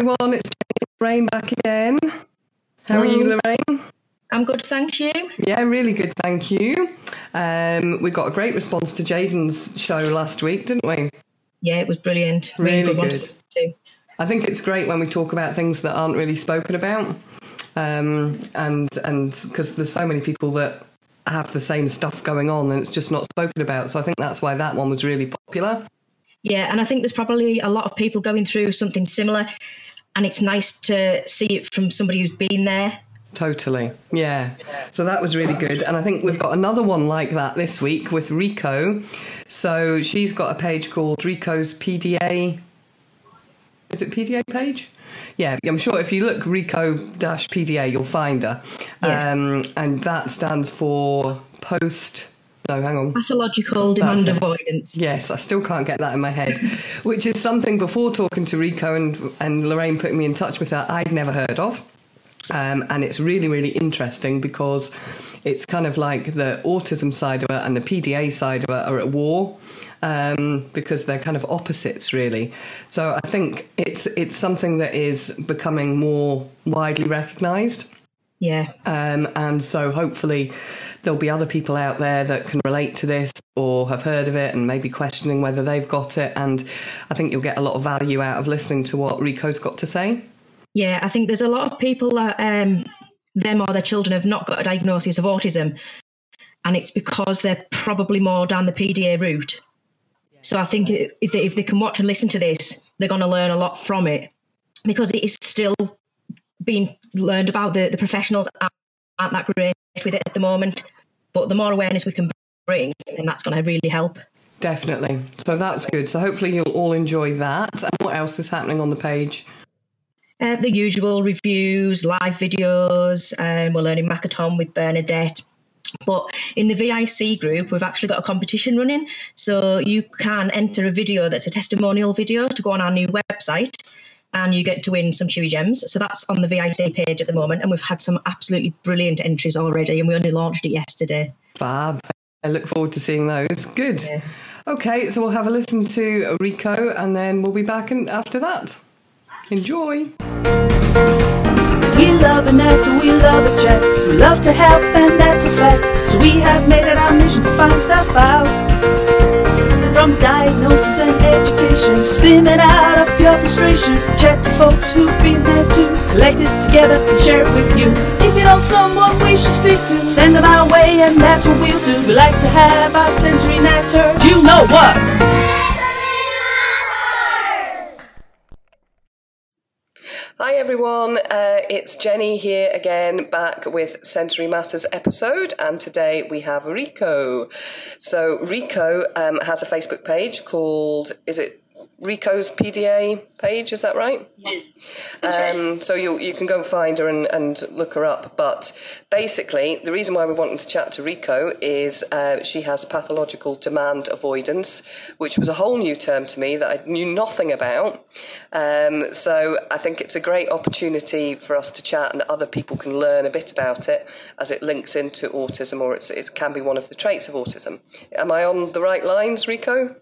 everyone, it's Lorraine back again. How are you, Lorraine? I'm good, thank you. Yeah, really good, thank you. Um, we got a great response to Jaden's show last week, didn't we? Yeah, it was brilliant. Really one good. to. I think it's great when we talk about things that aren't really spoken about, um, and and because there's so many people that have the same stuff going on and it's just not spoken about. So I think that's why that one was really popular. Yeah, and I think there's probably a lot of people going through something similar, and it's nice to see it from somebody who's been there. Totally. Yeah. So that was really good. And I think we've got another one like that this week with Riko. So she's got a page called Riko's PDA. Is it PDA page? Yeah, I'm sure if you look Riko PDA, you'll find her. Yeah. Um, and that stands for post. No, hang on. Pathological demand That's it. avoidance. Yes, I still can't get that in my head, which is something before talking to Riko and, and Lorraine putting me in touch with her, I'd never heard of. Um, and it's really, really interesting because it's kind of like the autism side of it and the PDA side of it are at war um, because they're kind of opposites, really. So I think it's it's something that is becoming more widely recognised. Yeah, Um, and so hopefully there'll be other people out there that can relate to this or have heard of it and maybe questioning whether they've got it. And I think you'll get a lot of value out of listening to what Riko's got to say. yeah. I think there's a lot of people that um, them or their children have not got a diagnosis of autism, and it's because they're probably more down the PDA route. So I think if they, if they can watch and listen to this, they're going to learn a lot from it because it is still being learned about. The, the professionals aren't, aren't that great with it at the moment, but the more awareness we can bring, then that's going to really help. Definitely. So that's good. So hopefully you'll all enjoy that. And what else is happening on the page? Uh, the usual reviews, live videos. Um, we're learning Macathon with Bernadette. But in the VIC group, we've actually got a competition running. So you can enter a video that's a testimonial video to go on our new website and you get to win some Chewy Gems. So that's on the VIC page at the moment. And we've had some absolutely brilliant entries already. And we only launched it yesterday. Fab. I look forward to seeing those. Good. Yeah. Okay, so we'll have a listen to Riko and then we'll be back in, after that. Enjoy. We love a Annette, we love a chat. We love to help, and that's a fact. So we have made it our mission to find stuff out. From diagnosis and education, steaming out of pure frustration. Chat to folks who've been there too. Collect it together and share it with you. If you know someone we should speak to, send them our way, and that's what we'll do. We like to have our sensory net heard. You know what? Hi everyone, uh, it's Jenny here again, back with Sensory Matters episode, and today we have Riko. So Riko um, has a Facebook page called, is it Riko's PDA page? Is that right? Um, so you you can go and find her and, and look her up. But basically, the reason why we wanted to chat to Riko is uh, she has pathological demand avoidance, which was a whole new term to me that I knew nothing about. Um, so I think it's a great opportunity for us to chat and other people can learn a bit about it as it links into autism or it's, it can be one of the traits of autism. Am I on the right lines, Riko?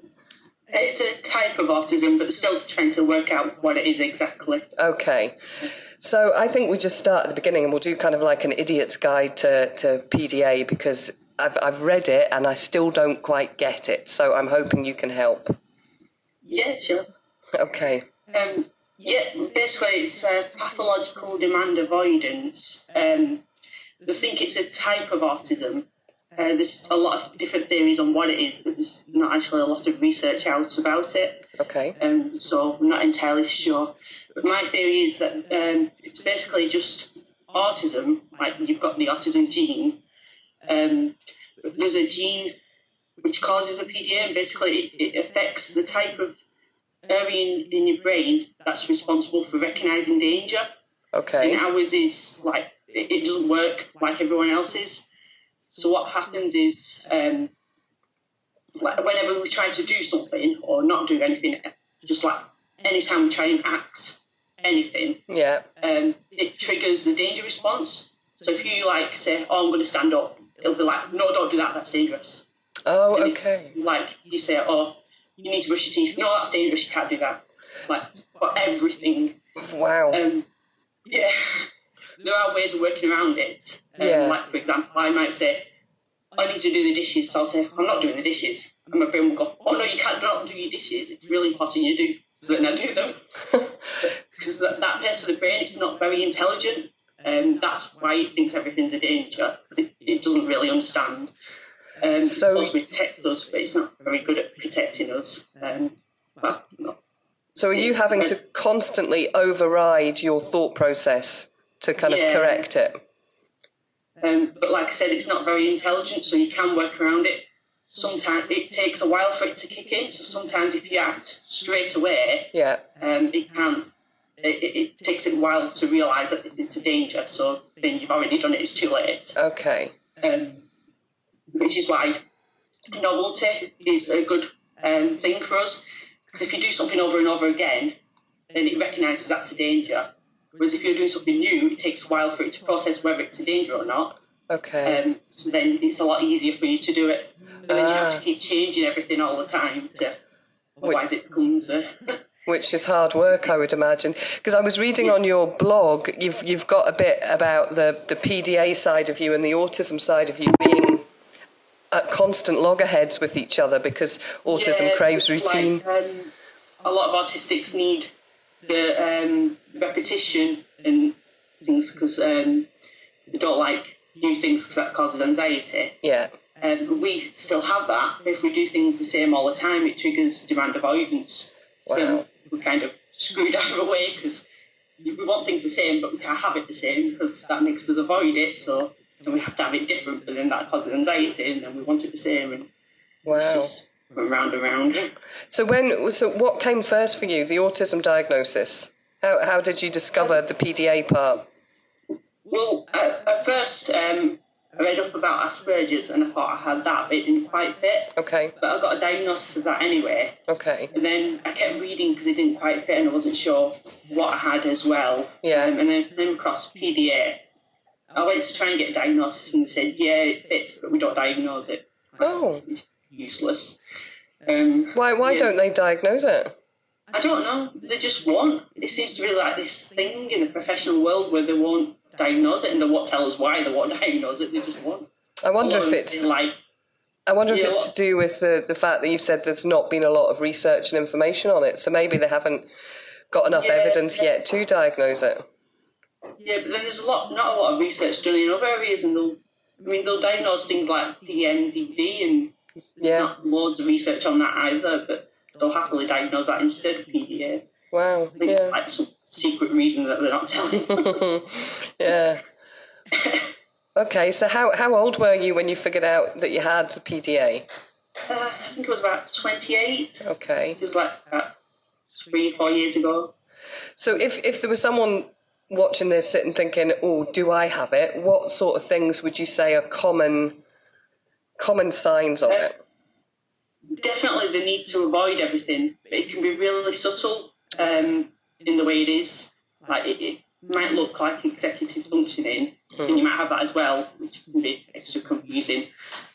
It's a type of autism, but still trying to work out what it is exactly. Okay. So I think we just start at the beginning and we'll do kind of like an idiot's guide to, to PDA because I've, I've read it and I still don't quite get it. So I'm hoping you can help. Yeah, sure. Okay. Um, yeah, basically, it's uh, pathological demand avoidance. Um, they think it's a type of autism. Uh, there's a lot of different theories on what it is, there's not actually a lot of research out about it. Okay. Um, so I'm not entirely sure. But my theory is that um, it's basically just autism, like you've got the autism gene. Um, there's a gene which causes a PDA, and basically it, affects the type of area in, in your brain that's responsible for recognizing danger. Okay. And ours is like it, it doesn't work like everyone else's. So what happens is, um, like whenever we try to do something or not do anything, just like anytime we try and act anything, Yeah. um, it triggers the danger response. So if you like say, "Oh, I'm going to stand up," it'll be like, "No, don't do that. That's dangerous." Oh, And if, okay. Like you say, "Oh, you need to brush your teeth." No, that's dangerous. You can't do that. Like for everything, Wow. Um, yeah, there are ways of working around it. Um, Yeah. Like, for example, I might say, I need to do the dishes, so I'll say, I'm not doing the dishes. And my brain will go, oh no, you can't not do your dishes. It's really important you do. So then I do them. Because that, that part of the brain, it's not very intelligent. Um, that's why it thinks everything's a danger, because it, it doesn't really understand. Um, it's So- supposed to protect us, but it's not very good at protecting us. Um, well. So are you having to constantly override your thought process to kind of correct it? Um, but like I said, it's not very intelligent, so you can work around it. Sometimes it takes a while for it to kick in. So sometimes if you act straight away, Yeah. um, it can. It, it, it takes a while to realise that it's a danger. So then you've already done it. It's too late. Okay. Um, which is why novelty is a good um, thing for us. Because if you do something over and over again, then it recognises that's a danger. Whereas if you're doing something new, it takes a while for it to process whether it's a danger or not. Okay. Um, so then it's a lot easier for you to do it. And then you have Ah. to keep changing everything all the time to otherwise it becomes a Which is hard work, I would imagine. Because I was reading on your blog, you've you've got a bit about the, the PDA side of you and the autism side of you being at constant loggerheads with each other because autism Yeah, craves routine. Like, um, a lot of autistics need the um, repetition and things because um, they don't like new things because that causes anxiety. yeah. Um, but we still have that. If we do things the same all the time, it triggers demand avoidance. Wow. So we're kind of screwed either way because we want things the same, but we can't have it the same because that makes us avoid it. So then we have to have it different, but then that causes anxiety, and then we want it the same, and it's just round and round. So when so what came first for you, the autism diagnosis? How how did you discover the PDA part? Well, at, at first, um, I read up about Asperger's and I thought I had that, but it didn't quite fit. Okay. But I got a diagnosis of that anyway. Okay. And then I kept reading because it didn't quite fit and I wasn't sure what I had as well. Yeah. Um, and then I came across PDA. I went to try and get a diagnosis and they said, yeah, it fits, but we don't diagnose it. Oh. It's useless. Um, Why why yeah. don't they diagnose it? I don't know. They just won't. It seems to be like this thing in the professional world where they won't diagnose it and they won't tell us why they won't diagnose it. They just won't. I wonder if it's like I wonder if Yeah, it's what- to do with the, the fact that you've said there's not been a lot of research and information on it. So maybe they haven't got enough Yeah. evidence yet to diagnose it. yeah, but then there's a lot, not a lot of research done in other areas, and they'll, I mean, they'll diagnose things like DMDD, and there's Yeah. not loads of research on that either. But they'll happily diagnose that instead of PDA. Wow. I think Yeah. like some secret reason that they're not telling. Yeah. Okay, so how, how old were you when you figured out that you had the PDA? uh, I think it was about 28. Okay. It was like about three, four years ago. So if, if there was someone watching this sitting thinking, oh, do I have it? What sort of things would you say are common common signs of it? Definitely the need to avoid everything. But it can be really subtle um, in the way it is. Like it, it might look like executive functioning, and you might have that as well, which can be extra confusing.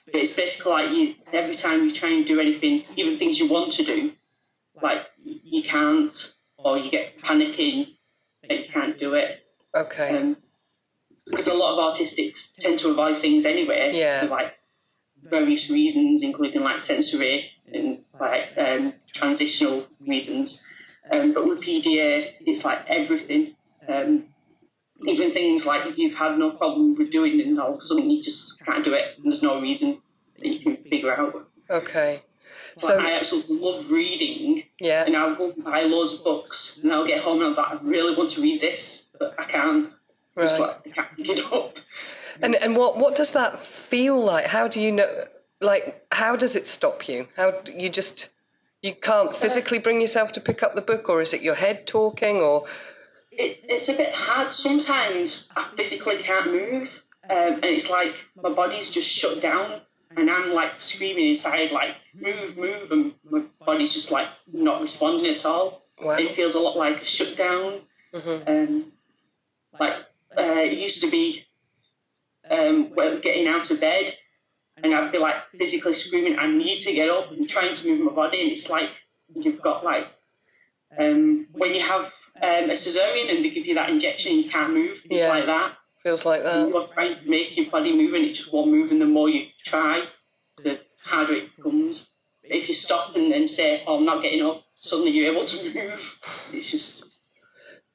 But it's basically like you every time you try and do anything, even things you want to do, like you can't, or you get panicking that you can't do it. Okay. Um, because a lot of autistics tend to avoid things anyway. Yeah. For like various reasons, including like sensory and like um, transitional reasons. Um, but with PDA, it's like everything. Um, even things like you've had no problem with doing, it, and all of a sudden you just can't do it, and there's no reason that you can figure out. Okay. So So I absolutely love reading, yeah. and I'll go buy loads of books, and I'll get home and I'm like, I really want to read this, but I can't. Right. Just like I can't pick it up. And and what what does that feel like? How do you know? Like, how does it stop you? How you just you can't physically bring yourself to pick up the book, or is it your head talking? Or It, it's a bit hard. Sometimes I physically can't move, um, and it's like my body's just shut down, and I'm like screaming inside, like move, move, and my body's just like not responding at all. Wow. It feels a lot like a shutdown. Um, like uh, it used to be um, getting out of bed, and I'd be like physically screaming, I need to get up and trying to move my body, and it's like you've got like um, when you have um, a cesarean and they give you that injection and you can't move. It's Yeah. like that. Feels like that. You're trying to make your body move and it just won't move and the more you try, the harder it becomes. If you stop and then say, oh, I'm not getting up, suddenly you're able to move. It's just,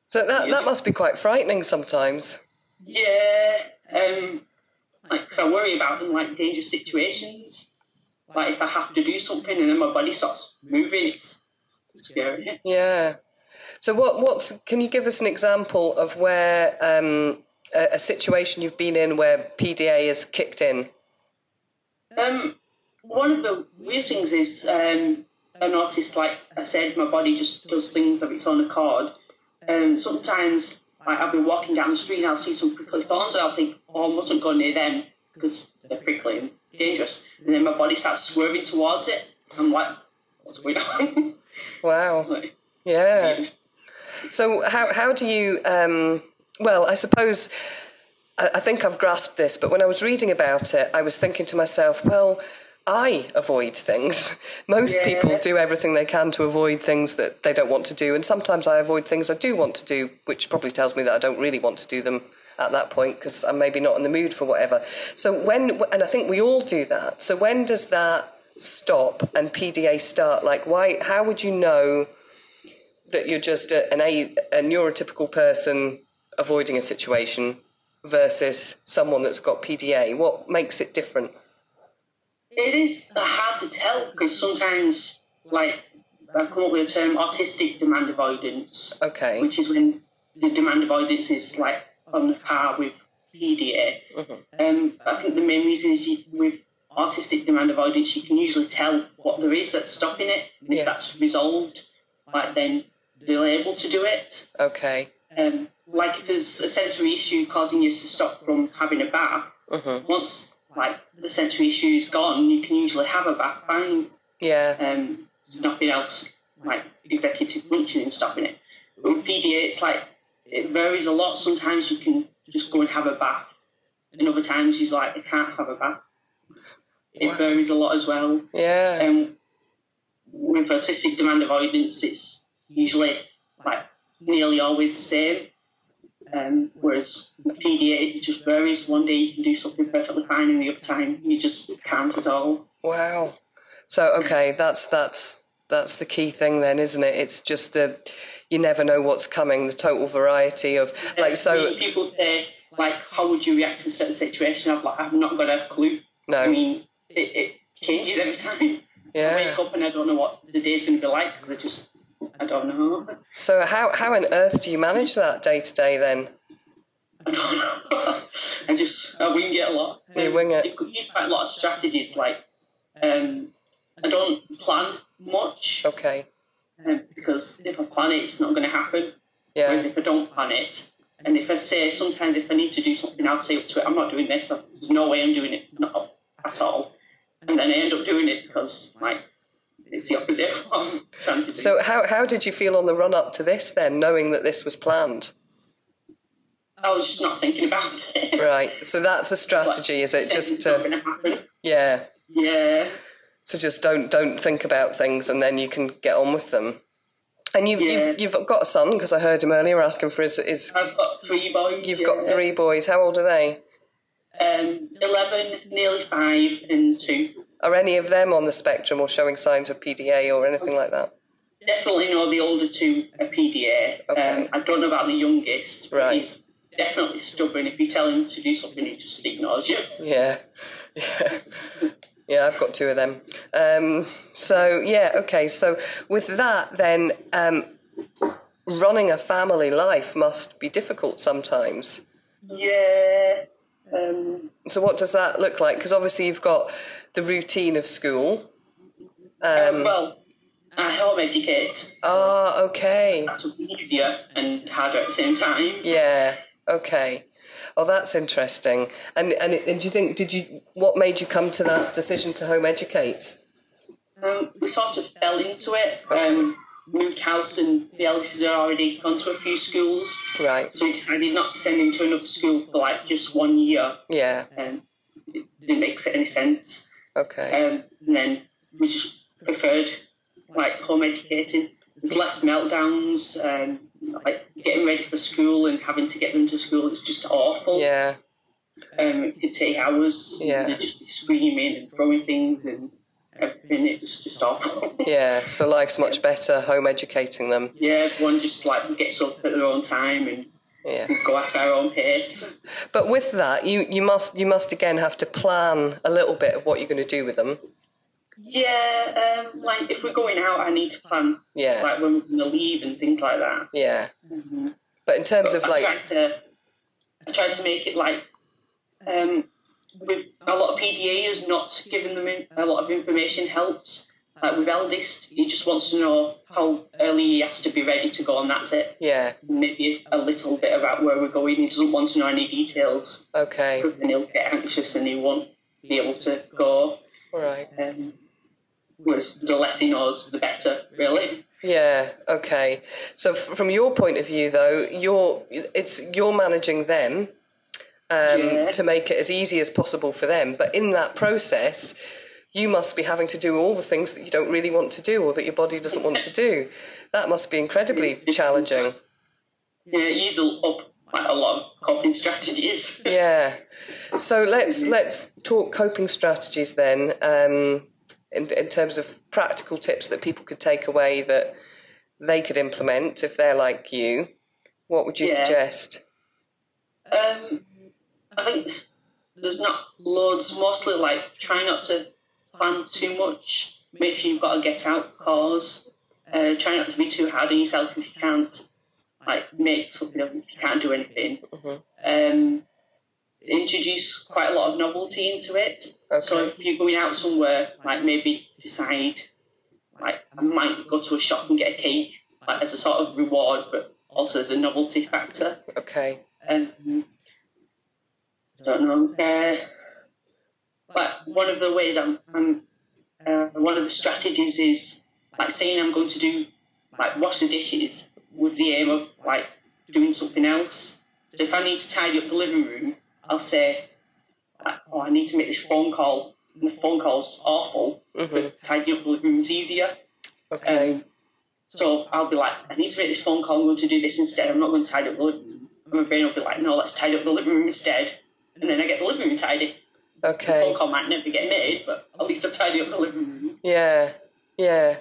So that that must be quite frightening sometimes. yeah. Um, like, 'cause I worry about in like dangerous situations. Like if I have to do something and then my body starts moving, it's, it's scary. Yeah. So what what's can you give us an example of where um, a, a situation you've been in where PDA has kicked in? Um, one of the weird things is um, I noticed, like I said, my body just does things of its own accord. Um, sometimes I'll be walking down the street and I'll see some prickly thorns and I'll think, oh, I mustn't go near them because they're prickly and dangerous. And then my body starts swerving towards it. I'm like, what's going on? Wow. Like, Yeah. So how how do you? Um, well, I suppose I, I think I've grasped this, but when I was reading about it, I was thinking to myself, well. I avoid things. Most Yeah. people do everything they can to avoid things that they don't want to do, and sometimes I avoid things I do want to do, which probably tells me that I don't really want to do them at that point because I'm maybe not in the mood for whatever. So when, and I think we all do that. So when does that stop and PDA start? Like, why? How would you know that you're just a, an a, a neurotypical person avoiding a situation versus someone that's got PDA? What makes it different? It is hard to tell because sometimes, like, I've come up with the term autistic demand avoidance. Okay. which is when the demand avoidance is like on the par with PDA. Um, I think the main reason is you, with autistic demand avoidance, you can usually tell what there is that's stopping it, and Yeah. if that's resolved, like then they're able to do it. Okay. Um, like if there's a sensory issue causing you to stop from having a bath, once like the sensory issue is gone, you can usually have a bath fine Yeah. um, there's nothing else like executive functioning stopping it. But with PDA, it's like it varies a lot. Sometimes you can just go and have a bath, and other times he's like, I can't have a bath. It Wow. varies a lot as well. Yeah. Um, with autistic demand avoidance, it's usually like nearly always the same. Um, whereas PDA, it just varies. One day you can do something perfectly fine, and the other time you just can't at all. Wow. So okay, that's that's that's the key thing then, isn't it? It's just the you never know what's coming. The total variety of like so. People say like, how would you react to a certain situation? I've like, I've not got a clue. No, I mean, it, it changes every time. Yeah. I wake up and I don't know what the day's going to be like because I just, I don't know. So how how on earth do you manage that day to day then? I don't know. I just, I wing it a lot. You wing it. You use quite a lot of strategies. Like, um, I don't plan much Okay. um, because if I plan it, it's not going to happen. Yeah. Whereas if I don't plan it, and if I say sometimes if I need to do something, I'll say up to it, I'm not doing this. There's no way I'm doing it, not at all. And then I end up doing it because like it's the opposite of what I'm trying to do. So how how did you feel on the run up to this then, knowing that this was planned? I was just not thinking about it. Right. So that's a strategy, is it? Just to going to happen. yeah. Yeah. So just don't don't think about things, and then you can get on with them. And you've Yeah. you've, you've got a son because I heard him earlier asking for his. his I've got three boys. you've yeah. got three boys. How old are they? Um, eleven, nearly five, and two. Are any of them on the spectrum or showing signs of PDA or anything like that? Definitely know the older two are PDA. Okay. Um, I don't know about the youngest. but Right. He's definitely stubborn. If you tell him to do something, he just ignores you. Yeah, yeah, yeah. I've got two of them. Um, so yeah, okay. So with that, then um, running a family life must be difficult sometimes. Yeah. Um, So what does that look like? Because obviously you've got the routine of school. Um, well, I home educate. ah, okay. That's easier and harder at the same time. Yeah. Okay. Oh, that's interesting. And and, and do you think did you what made you come to that decision to home educate? Um, we sort of fell into it. Um, moved house and the eldest has already gone to a few schools. Right. So we decided not to send him to another school for like just one year. Yeah. Um, it didn't make any sense. Okay. Um, and then we just preferred like home educating. There's less meltdowns, um, like getting ready for school and having to get them to school is just awful. Yeah. Um, it could take hours. Yeah. They'd just be screaming and throwing things and everything. It was just awful. Yeah. So life's much better home educating them. yeah, everyone just like gets up at their own time and Yeah. go at our own pace. But with that, you, you must you must again have to plan a little bit of what you're going to do with them. Yeah, um, like if we're going out, I need to plan Yeah. like when we're going to leave and things like that. Yeah. But in terms of I like, tried to, I tried to make it like um, with a lot of PDAs, not giving them in, a lot of information helps. Like with eldest, he just wants to know how early he has to be ready to go, and that's it. yeah, Maybe a little bit about where we're going. He doesn't want to know any details okay, because then he'll get anxious and he won't be able to go. all right. Um, whereas the less he knows, the better, really. Yeah, okay. So f- from your point of view, though, you're it's you're managing them um, Yeah. to make it as easy as possible for them. But in that process, you must be having to do all the things that you don't really want to do or that your body doesn't want to do. That must be incredibly challenging. Yeah, use up quite a lot of coping strategies. Yeah. So let's let's talk coping strategies then. Um, in, in terms of practical tips that people could take away that they could implement if they're like you, what would you Yeah. suggest? Um, I think there's not loads. Mostly like try not to plan too much. Make sure you've got a get out cause. Uh, try not to be too hard on yourself if you can't. Like make something up if you can't do anything. Um, introduce quite a lot of novelty into it. So if you're going out somewhere, like maybe decide, like I might go to a shop and get a cake, like as a sort of reward, but also as a novelty factor. Okay. Um, don't know. Uh, but one of the ways I'm, I'm uh, one of the strategies is like saying I'm going to do like wash the dishes with the aim of like doing something else. So if I need to tidy up the living room, I'll say, "Oh, I need to make this phone call." And the phone call's awful, but tidying up the living room's easier. Okay. Um, so I'll be like, I need to make this phone call. I'm going to do this instead. I'm not going to tidy up the living room. And my brain will be like, no, let's tidy up the living room instead. And then I get the living room tidy. The phone okay. call might never get made, but at least I've tidied up the living room. Yeah. Yeah.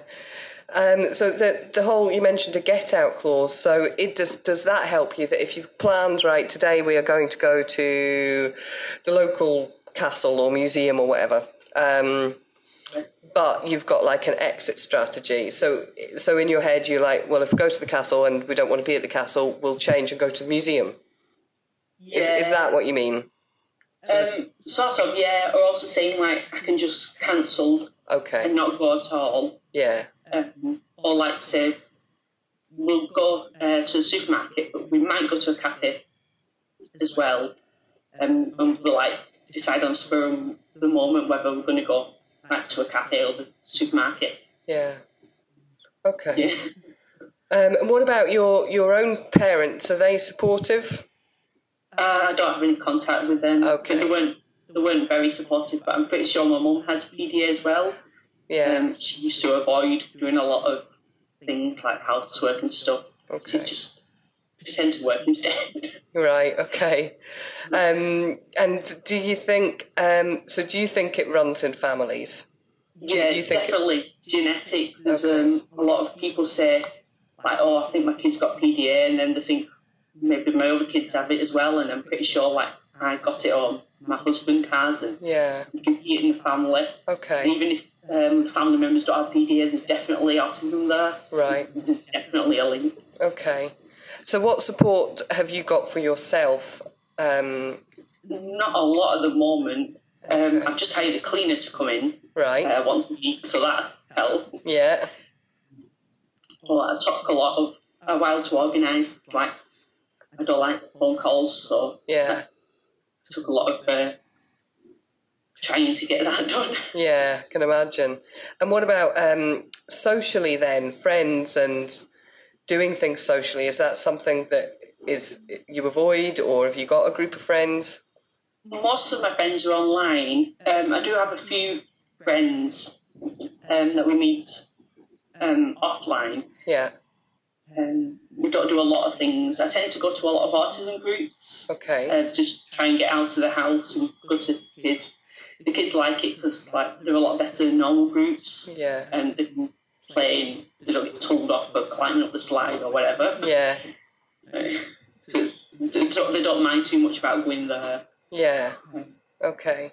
Um, so the the whole you mentioned a get out clause. So it does does that help you that if you've planned right today we are going to go to the local castle or museum or whatever, um, but you've got like an exit strategy. So so in your head you're like, well, if we go to the castle and we don't want to be at the castle, we'll change and go to the museum. Is, is that what you mean? Um, sort of, yeah. Or also saying, like, I can just cancel Okay. and not go at all. Yeah. Um, or, like, say, we'll go uh, to the supermarket, but we might go to a cafe as well. Um, and we'll, like, decide on spur of the moment whether we're going to go back to a cafe or the supermarket. Yeah. Okay. Yeah. Um, and what about your your own parents? Are they supportive? Uh, I don't have any contact with them. Okay. They weren't, they weren't very supportive, but I'm pretty sure my mum has PDA as well. Yeah. Um, she used to avoid doing a lot of things like housework and stuff. Okay. She'd just pretend to work instead. Right. Okay. Um, and do you think? Um, so do you think it runs in families? Do yeah, you it's think it's- definitely genetic. There's Okay. um, a lot of people say, like, oh, I think my kid's got PDA, and then they think maybe my other kids have it as well, and I'm pretty sure, like, I got it or my husband has, and Yeah. you can see it in the family. And Okay. even if um, the family members don't have PDA, there's definitely autism there. Right. There's definitely a link. Okay. So what support have you got for yourself? Um, Not a lot at the moment. Um, I've just hired a cleaner to come in right. uh, once a week, so that helps. Yeah. Well, it took a lot of a while to organise. Like I don't like phone calls, so Yeah. it took a lot of uh, trying to get that done. Yeah. Can imagine. And what about um, socially then? Friends and doing things socially. Is that something that is you avoid, or have you got a group of friends? Most of my friends are online. Um, I do have a few friends um, that we meet um, offline. Yeah. Um, we don't do a lot of things. I tend to go to a lot of autism groups. Okay. Uh, just try and get out of the house and go to the kids. The kids like it because like they're a lot better than normal groups, yeah. and they can play. And they don't get told off for climbing up the slide or whatever. Yeah. Uh, so they don't, they don't mind too much about going there. Yeah. Okay.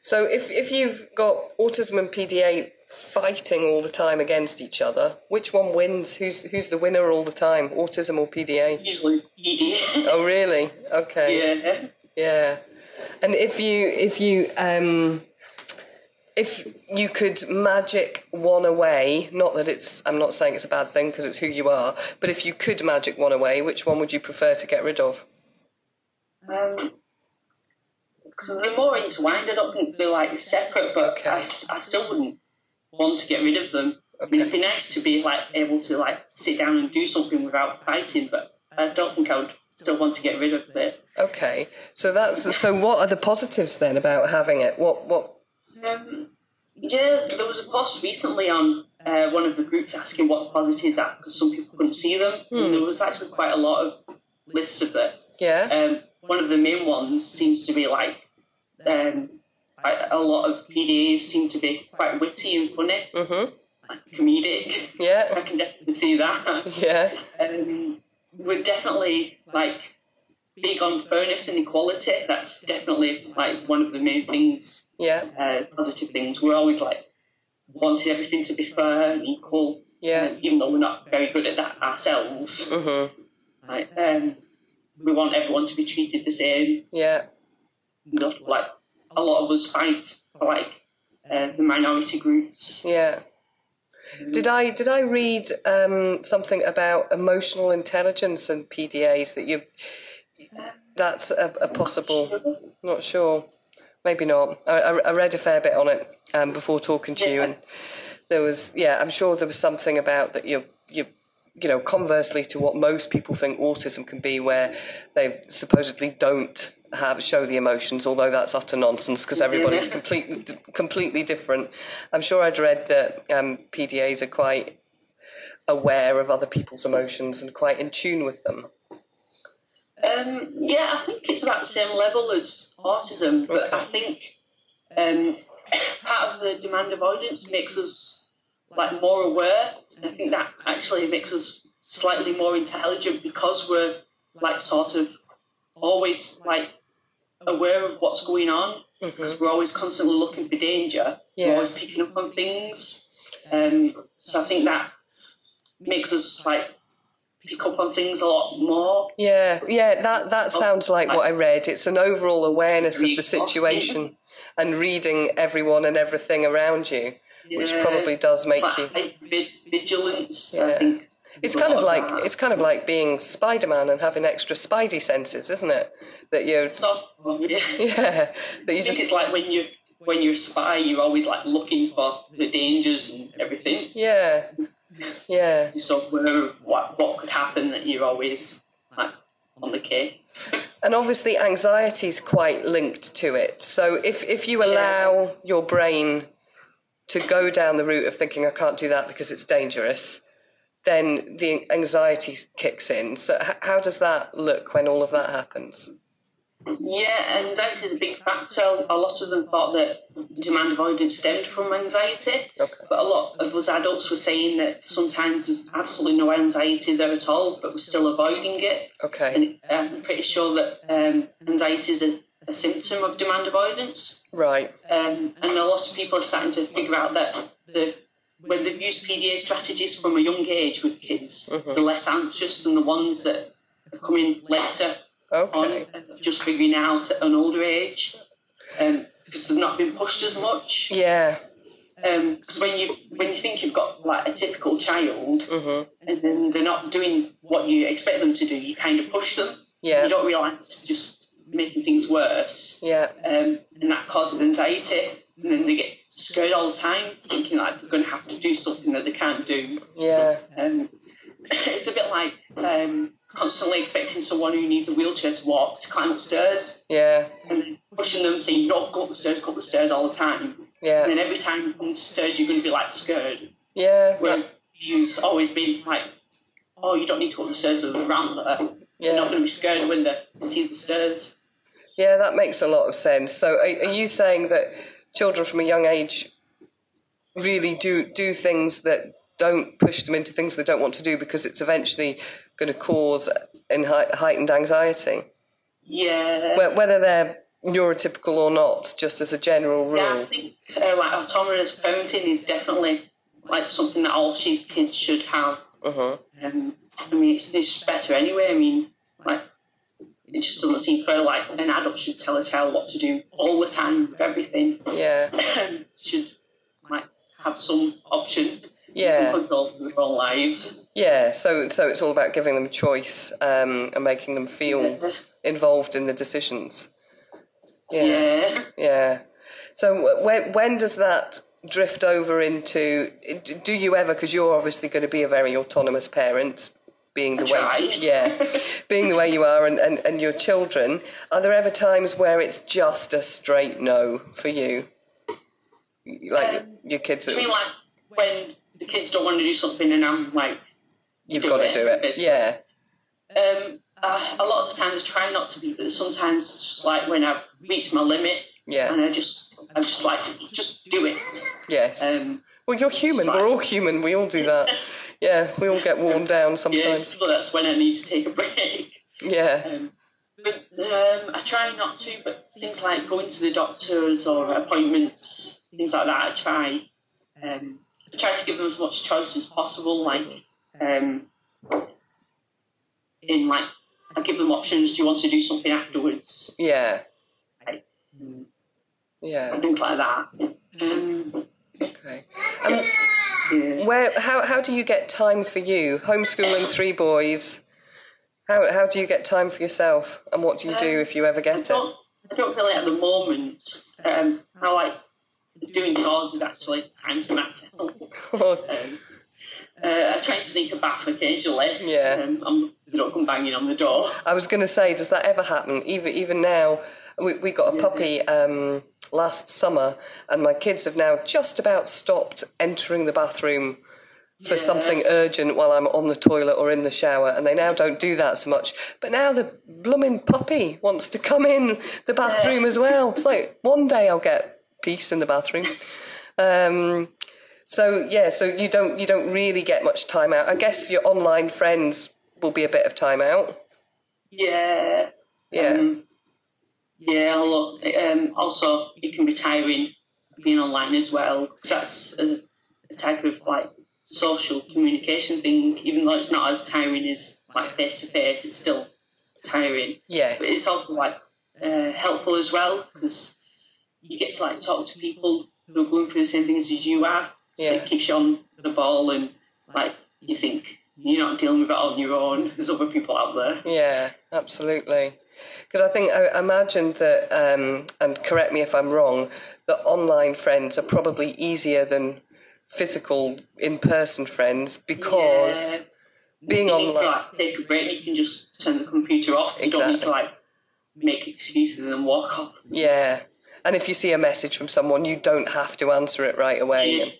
So if if you've got autism and PDA fighting all the time against each other, which one wins? Who's who's the winner all the time? Autism or PDA? Usually ED. Oh really? Okay. yeah. Yeah. And if you if you um if you could magic one away, not that it's I'm not saying it's a bad thing because it's who you are, but if you could magic one away, which one would you prefer to get rid of? Um, so they're more intertwined. I don't think they're like separate, but Okay. I, I still wouldn't want to get rid of them. I mean, it'd be nice to be like able to like sit down and do something without fighting, but I don't think I would still want to get rid of it. Okay. So that's so what are the positives then about having it? What what Um, yeah, there was a post recently on uh, one of the groups asking what the positives are because some people couldn't see them. And there was actually quite a lot of lists of it. yeah? Um, one of the main ones seems to be like um, a, a lot of PDAs seem to be quite witty and funny, Mhm. like comedic. Yeah, I can definitely see that. Yeah. Um, we're definitely like big on fairness and equality. That's definitely like one of the main things, Yeah. uh, positive things. We're always like wanting everything to be fair and equal. Yeah. um, even though we're not very good at that ourselves. Mhm. Like, um, we want everyone to be treated the same. Yeah. Not like a lot of us fight for like uh, the minority groups. Yeah. Did I did I read um, something about emotional intelligence and PDAs that you that's a, a possible not sure maybe not I, I I read a fair bit on it um, before talking to you and there was yeah I'm sure there was something about that you you you know conversely to what most people think autism can be where they supposedly don't have show the emotions although that's utter nonsense because everybody's completely completely different. I'm sure I'd read that um, PDAs are quite aware of other people's emotions and quite in tune with them. Um, yeah, I think it's about the same level as autism, but Okay. I think um, part of the demand avoidance makes us like more aware, and I think that actually makes us slightly more intelligent because we're like sort of always like aware of what's going on because we're always constantly looking for danger. Yeah. We're always picking up on things, um, so I think that makes us like pick up on things a lot more. Yeah, yeah, that that sounds like what I read. It's an overall awareness of the situation and reading everyone and everything around you, which probably does make Like you. vigilance. Yeah. I think It's kind of like it's kind of like being Spider-Man and having extra Spidey senses, isn't it? That you, So, yeah. yeah, that you I just, it's like when you when you're a spy, you're always like looking for the dangers and everything. yeah, yeah, You're so aware of what what could happen that you're always like on the case. and obviously anxiety is quite linked to it. So if if you allow your brain to go down the route of thinking I can't do that because it's dangerous, then the anxiety kicks in. So how does that look when all of that happens? Yeah, anxiety is a big factor. A lot of them thought that demand avoidance stemmed from anxiety, Okay. but a lot of us adults were saying that sometimes there's absolutely no anxiety there at all, but we're still avoiding it. Okay, And I'm pretty sure that um, anxiety is a, a symptom of demand avoidance. right. Um, and a lot of people are starting to figure out that the, when they've used PDA strategies from a young age with kids, they're less anxious than the ones that are coming later Okay. on, just figuring out at an older age. Um, because they've not been pushed as much. Yeah. Because when you when you think you've got like a typical child, Mhm. and then they're not doing what you expect them to do, you kind of push them. Yeah. You don't realise it's just making things worse, Yeah. um, and that causes anxiety. And then they get scared all the time, thinking like they're going to have to do something that they can't do. Yeah. Um, it's a bit like um, constantly expecting someone who needs a wheelchair to walk to climb upstairs, Yeah. and then pushing them saying, you "No, go up the stairs, go up the stairs all the time." Yeah. And then every time you come to stairs, you're going to be like scared. Yeah. Whereas you've always been like oh, you don't need to go up the stairs, there's a ramp there. They're not going to be scared when they see the stairs. Yeah, that makes a lot of sense. So, are, are you saying that children from a young age really do do things that don't push them into things they don't want to do because it's eventually going to cause in heightened anxiety, Yeah. Whether they're neurotypical or not, just as a general rule? Yeah, I think uh, like autonomous parenting is definitely like something that all kids should have. Uh-huh. Um, I mean, it's, it's better anyway. I mean, it just doesn't seem fair. Like an adult should tell a child what to do all the time with everything. Yeah, should like have some option, Yeah. some control for their own lives. yeah. So, so it's all about giving them choice um, and making them feel involved in the decisions. Yeah. Yeah. So when when does that drift over into? Do you ever? Because you're obviously going to be a very autonomous parent, being the way yeah, being the way you are, and, and and your children. Are there ever times where it's just a straight no for you? Like Um, your kids, I mean, like when the kids don't want to do something, and I'm like, you've got to do it. basically. Yeah, Um, uh, a lot of the time I try not to be, but sometimes it's just like when I've reached my limit, yeah, and I just, I'm just like, just do it. yes. Um, well, you're human. like- We're all human. We all do that. Yeah, we all get worn down yeah, sometimes. so that's when I need to take a break. Yeah, Um, but um, I try not to, but things like going to the doctors or appointments, things like that, I try. Um, I try to give them as much choice as possible. Like, um, in like, I give them options. Do you want to do something afterwards? yeah, Like, yeah. and things like that. Um, Okay. Um, yeah. Where how how do you get time for you? Homeschooling three boys. How how do you get time for yourself? And what do you do if you ever I get it? I don't really at the moment. Um, I like doing chores is actually time to myself. Um, uh, I try to sneak a bath occasionally. Yeah. Um, I'm, they don't come banging on the door. I was going to say, does that ever happen? Even even now, we we got a puppy um, last summer, and my kids have now just about stopped entering the bathroom for Yeah. something urgent while I'm on the toilet or in the shower, and they now don't do that so much. But now the blooming puppy wants to come in the bathroom as well. It's like one day I'll get peace in the bathroom. Um, so yeah, so you don't you don't really get much time out. I guess your online friends will be a bit of time out. Yeah. Yeah. Um, yeah, look, um, also it can be tiring being online as well because that's a, a type of like social communication thing. Even though it's not as tiring as like face to face, it's still tiring. Yeah, But it's also like uh, helpful as well because you get to like talk to people who are going through the same things as you are. So Yeah. it keeps you on the ball and like you think you're not dealing with it on your own. There's other people out there. Yeah, absolutely. Because I think I imagine that, um, and correct me if I'm wrong, that online friends are probably easier than physical in-person friends because Yeah. being you need to online. like take a break. You can just turn the computer off. You don't need to like make excuses and walk off. Yeah, and if you see a message from someone, you don't have to answer it right away. You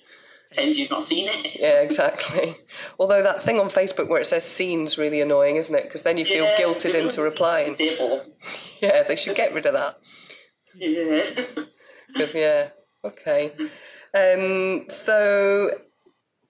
pretend you've not seen it. Yeah, exactly. Although that thing on Facebook where it says scenes really annoying, isn't it? Because then you feel Yeah, guilted into replying. Table. Yeah, they should get rid of that. Yeah. Because yeah, okay. Um, so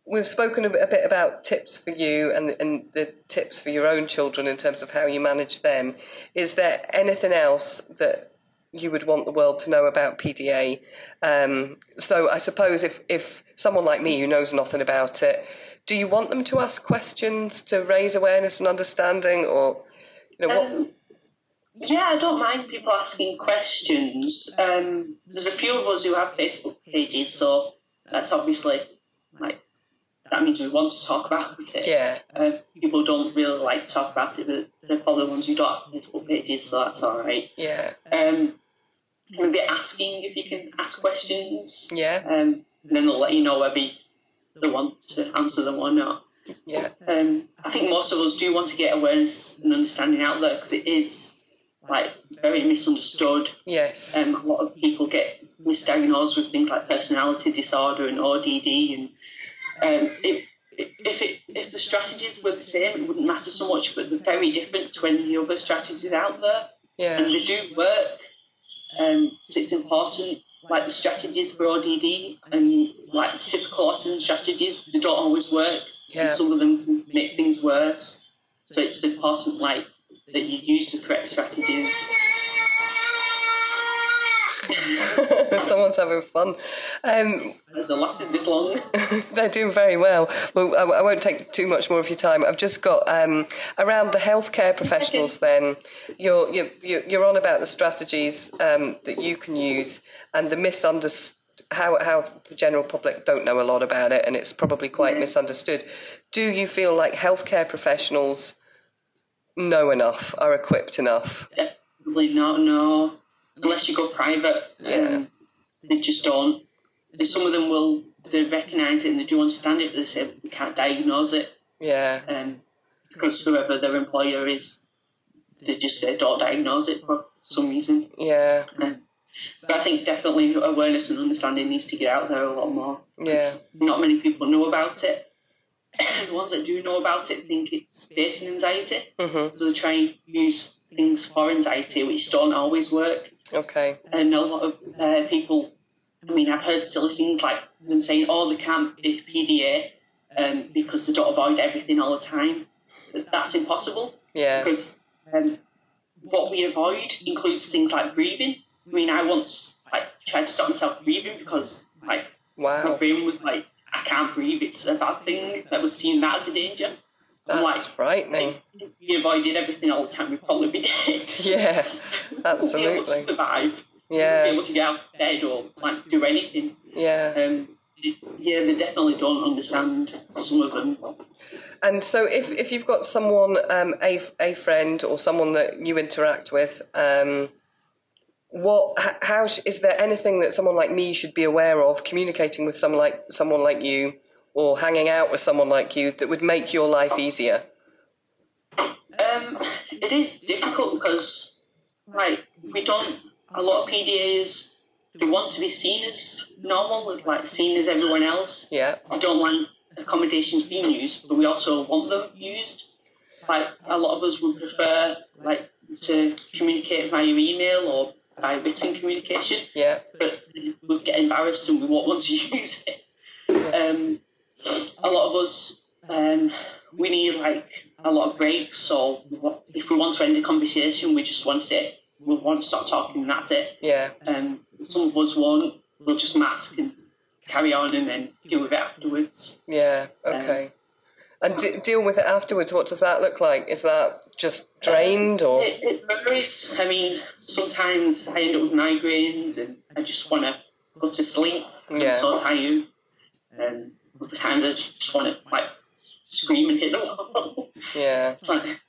we've spoken a bit, a bit about tips for you and and the tips for your own children in terms of how you manage them. Is there anything else that you would want the world to know about PDA? Um, so I suppose if if someone like me who knows nothing about it, do you want them to ask questions to raise awareness and understanding, or you know what? Um, yeah, I don't mind people asking questions. Um, there's a few of us who have Facebook pages, so that's obviously like that means we want to talk about it. yeah, Uh, people don't really like to talk about it, but they're probably the ones who don't have Facebook pages, so that's all right. yeah, Um, maybe asking if you can ask questions, yeah, um, and then they'll let you know whether they want to answer them or not. yeah, Um, I think most of us do want to get awareness and understanding out there because it is like very misunderstood. yes, Um, a lot of people get misdiagnosed with things like personality disorder and ODD, and um, it if it if the strategies were the same, it wouldn't matter so much. But they're very different to any other strategies out there, Yeah. and they do work. Um, so it's important, like the strategies for ODD and like typical autism strategies, they don't always work. Yeah. And some of them can make things worse. So it's important, like that you use the correct strategies. Someone's having fun. Um, They lasted this long. They're doing very well. Well, I, I won't take too much more of your time. I've just got um, around the healthcare professionals. Then you're you're you're you're on about the strategies um, that you can use and the misunderstood. How, how the general public don't know a lot about it, and it's probably quite misunderstood. Do you feel like healthcare professionals know enough, are equipped enough? Definitely not, no. Unless you go private, Yeah. um, they just don't. And some of them will they recognise it and they do understand it, but they say we can't diagnose it Yeah, um, because whoever their employer is, they just say don't diagnose it for some reason. yeah, Um, but I think definitely awareness and understanding needs to get out there a lot more. 'cause Not many people know about it. the ones that do know about it think it's based on anxiety, Mhm. so they try and use things for anxiety, which don't always work. Okay, And a lot of uh, people, I mean, I've heard silly things like them saying, oh, they can't be PDA um, because they don't avoid everything all the time. That's impossible yeah, because um, what we avoid includes things like breathing. I mean, I once like tried to stop myself breathing because like my wow, brain was like, I can't breathe, it's a bad thing. I was seeing that as a danger. I'm like, that's frightening. if we avoided everything all the time, we'd probably be dead. Yeah, Be able to absolutely. survive. Be able to get out of bed or like do anything. yeah. Um, it's, yeah, they definitely don't understand some of them. And so, if, if you've got someone, um, a, a friend or someone that you interact with, um, what, how is there anything that someone like me should be aware of communicating with someone like someone like you, or hanging out with someone like you that would make your life easier? Um, it is difficult because, like, we don't. A lot of PDAs they want to be seen as normal, like seen as everyone else. Yeah, We don't want accommodations being used, but we also want them used. Like a lot of us would prefer, like, to communicate via email or by written communication, yeah, but we get embarrassed and we won't want to use it. Um, a lot of us, um, we need like a lot of breaks. So if we want to end a conversation, we just want to say we want to stop talking and that's it. yeah, Um, some of us won't. We'll just mask and carry on and then deal with it afterwards. yeah. Okay. And d- deal with it afterwards. What does that look like? Is that just drained or? It, it varies. I mean, sometimes I end up with migraines and I just want to go to sleep Yeah. I'm so tired. And other times I just want to like scream and hit the wall. Yeah, like,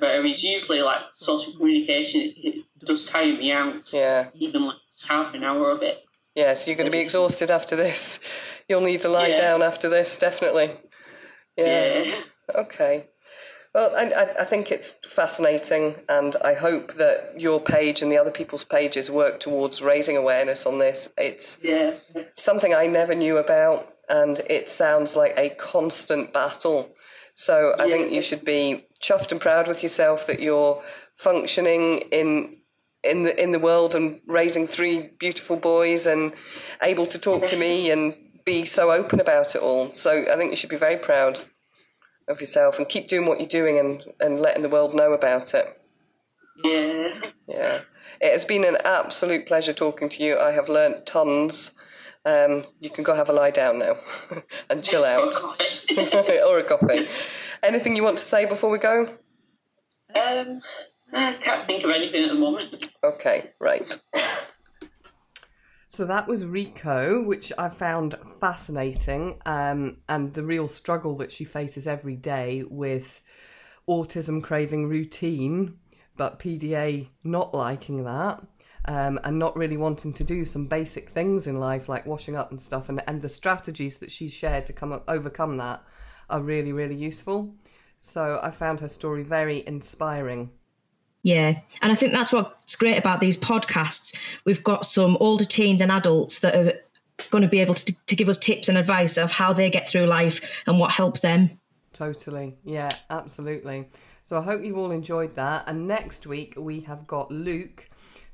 but I mean, it's Usually, like social communication, it, it does tire me out. yeah. Even like half an hour of it. Yeah, so you're going to be exhausted after this. You'll need to lie Yeah. down after this, definitely. Yeah. Yeah. Okay. Well, I, I- I think it's fascinating, and I hope that your page and the other people's pages work towards raising awareness on this. It's Yeah. something I never knew about, and it sounds like a constant battle. So I think you should be chuffed and proud with yourself that you're functioning in in the in the world and raising three beautiful boys and able to talk to me and be so open about it all. So I think you should be very proud of yourself and keep doing what you're doing and, and letting the world know about it. Yeah. Yeah. It has been an absolute pleasure talking to you. I have learnt tons. Um, you can go have a lie down now and chill out. or a coffee. Anything you want to say before we go? um, I can't think of anything at the moment. Okay, right. So that was Riko, which I found fascinating, um, and the real struggle that she faces every day with autism craving routine, but PDA not liking that, um, and not really wanting to do some basic things in life like washing up and stuff, and, and the strategies that she's shared to come up, overcome that are really, really useful. So I found her story very inspiring. Yeah. And I think that's what's great about these podcasts. We've got some older teens and adults that are going to be able to, to give us tips and advice of how they get through life and what helps them. Totally. Yeah, absolutely. So I hope you've all enjoyed that. And next week we have got Luke,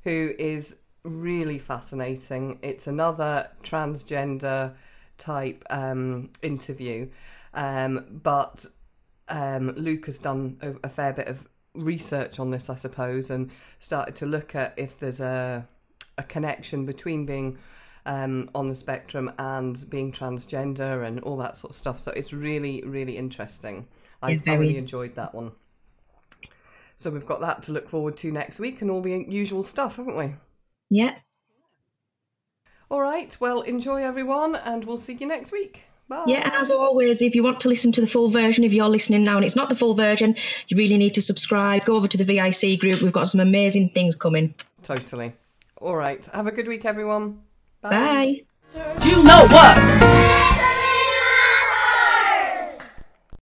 who is really fascinating. It's another transgender type um, interview. Um, but um, Luke has done a, a fair bit of research on this, I suppose, and started to look at if there's a a connection between being um, on the spectrum and being transgender and all that sort of stuff. So it's really, really interesting. I very. thoroughly enjoyed that one. So we've got that to look forward to next week and all the usual stuff, haven't we? Yeah. All right. Well, enjoy everyone, and we'll see you next week. Bye. Yeah, and as always, if you want to listen to the full version, if you're listening now and it's not the full version, you really need to subscribe. Go over to the VIC group. We've got some amazing things coming. Totally. All right. Have a good week, everyone. Bye. You know what?